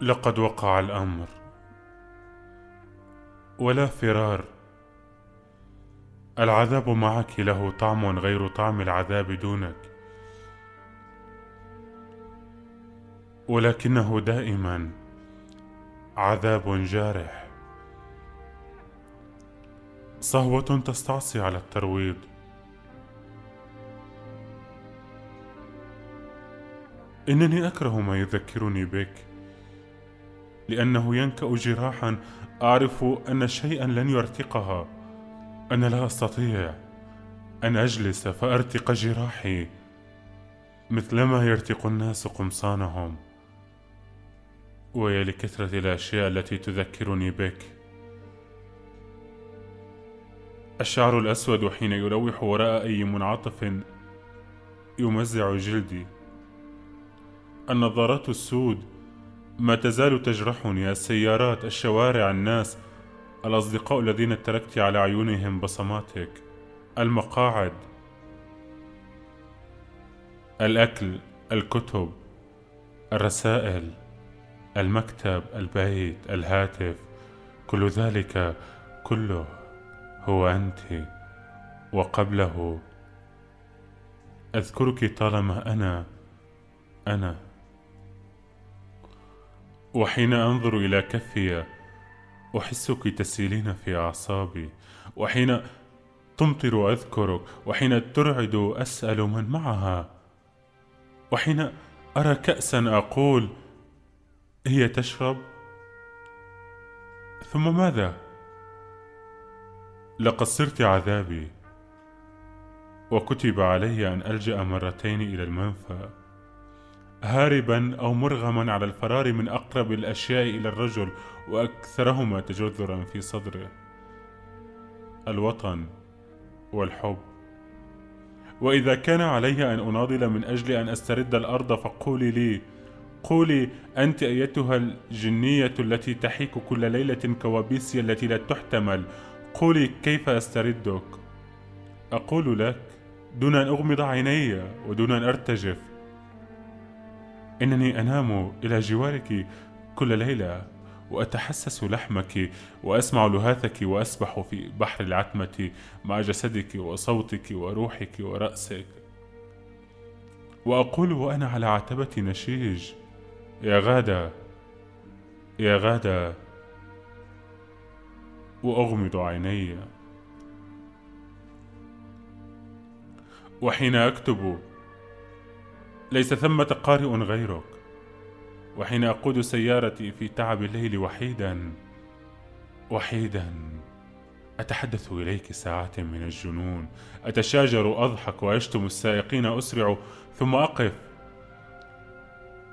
لقد وقع الأمر. ولا فرار. العذاب معك له طعم غير طعم العذاب دونك. ولكنه دائما عذاب جارح. صهوة تستعصي على الترويض. إنني أكره ما يذكرني بك. لأنه ينكأ جراحا. أعرف أن شيئا لن يرتقها. أنا لا أستطيع أن أجلس فأرتق جراحي. مثلما يرتق الناس قمصانهم. ويا لكثرة الأشياء التي تذكرني بك. الشعر الأسود حين يروح وراء أي منعطف يمزع جلدي. النظارات السود ما تزال تجرحني السيارات الشوارع الناس الأصدقاء الذين تركت على عيونهم بصماتك. المقاعد الأكل الكتب الرسائل المكتب البيت الهاتف كل ذلك كله هو أنت وقبله. أذكرك طالما أنا أنا وحين أنظر إلى كفي أحسك تسيلين في أعصابي. وحين تمطر أذكرك وحين ترعد أسأل من معها. وحين أرى كأسا أقول هي تشرب؟ ثم ماذا؟ لقد صرت عذابي. وكتب علي أن ألجأ مرتين إلى المنفى. هاربا أو مرغما على الفرار من أقرب الأشياء إلى الرجل وأكثرهما تجذرا في صدره. الوطن والحب. وإذا كان علي أن أناضل من أجل أن أسترد الأرض فقولي لي قولي أنت أيتها الجنية التي تحيك كل ليلة كوابيسي التي لا تحتمل. قولي كيف أستردك؟ أقول لك دون أن أغمض عيني ودون أن أرتجف. إنني أنام إلى جوارك كل ليلة وأتحسس لحمك وأسمع لهاثك وأسبح في بحر العتمة مع جسدك وصوتك وروحك ورأسك. وأقول وأنا على عتبة نشيج يا غادة يا غادة. وأغمض عيني. وحين أكتب ليس ثمة قارئ غيرك وحين أقود سيارتي في تعب الليل وحيدا وحيدا أتحدث إليك ساعات من الجنون أتشاجر أضحك وأشتم السائقين أسرع ثم أقف.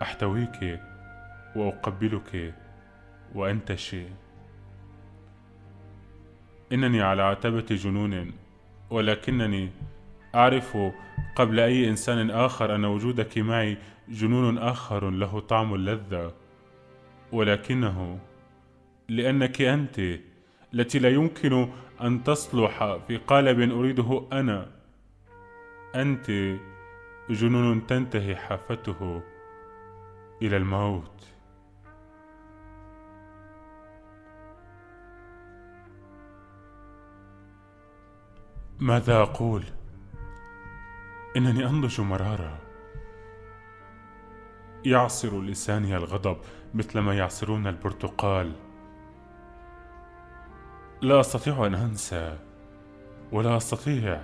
أحتويك وأقبلك وأنتشي. إنني على عتبة جنون ولكنني أعرف قبل أي إنسان آخر أن وجودك معي جنون آخر له طعم اللذة. ولكنه لأنك أنت التي لا يمكن أن تصلح في قالب أريده أنا. أنت جنون تنتهي حافته إلى الموت. ماذا أقول؟ إنني أنضج مرارا. يعصر لساني الغضب مثلما يعصرون البرتقال. لا أستطيع أن أنسى ولا أستطيع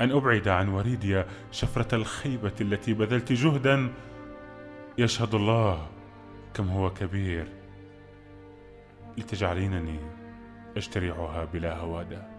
أن أبعد عن وريديا شفرة الخيبة التي بذلت جهدا. يشهد الله كم هو كبير لتجعلينني أجترعها بلا هوادة.